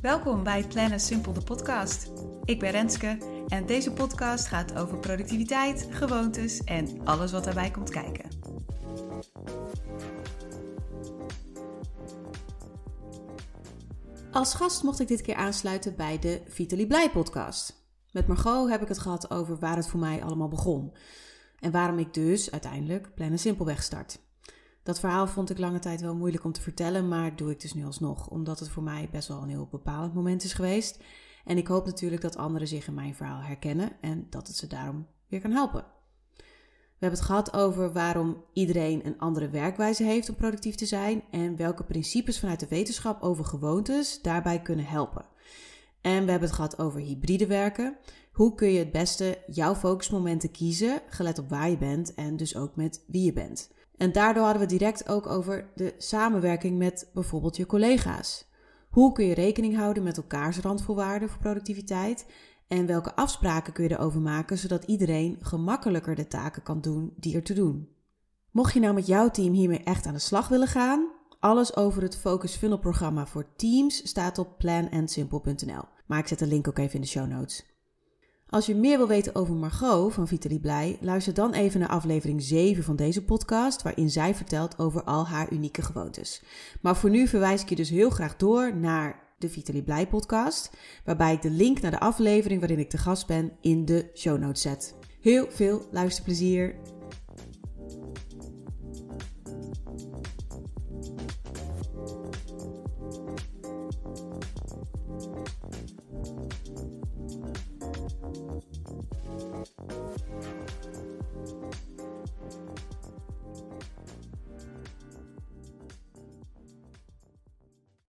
Welkom bij Plannen Simpel de podcast. Ik ben Renske en deze podcast gaat over productiviteit, gewoontes en alles wat daarbij komt kijken. Als gast mocht ik dit keer aansluiten bij de Vitaly Blij podcast. Met Margot heb ik het gehad over waar het voor mij allemaal begon. En waarom ik dus uiteindelijk Plannen Simpelweg start. Dat verhaal vond ik lange tijd wel moeilijk om te vertellen, maar doe ik dus nu alsnog, omdat het voor mij best wel een heel bepalend moment is geweest. En ik hoop natuurlijk dat anderen zich in mijn verhaal herkennen en dat het ze daarom weer kan helpen. We hebben het gehad over waarom iedereen een andere werkwijze heeft om productief te zijn en welke principes vanuit de wetenschap over gewoontes daarbij kunnen helpen. En we hebben het gehad over hybride werken. Hoe kun je het beste jouw focusmomenten kiezen, gelet op waar je bent en dus ook met wie je bent. En daardoor hadden we direct ook over de samenwerking met bijvoorbeeld je collega's. Hoe kun je rekening houden met elkaars randvoorwaarden voor productiviteit? En welke afspraken kun je erover maken zodat iedereen gemakkelijker de taken kan doen die er te doen? Mocht je nou met jouw team hiermee echt aan de slag willen gaan, alles over het Focus Funnel programma voor teams staat op planandsimple.nl. Maar ik zet de link ook even in de show notes. Als je meer wil weten over Margot van Vitaly Blij, luister dan even naar aflevering 7 van deze podcast, waarin zij vertelt over al haar unieke gewoontes. Maar voor nu verwijs ik je dus heel graag door naar de Vitaly Blij podcast, waarbij ik de link naar de aflevering waarin ik te gast ben in de show notes zet. Heel veel luisterplezier!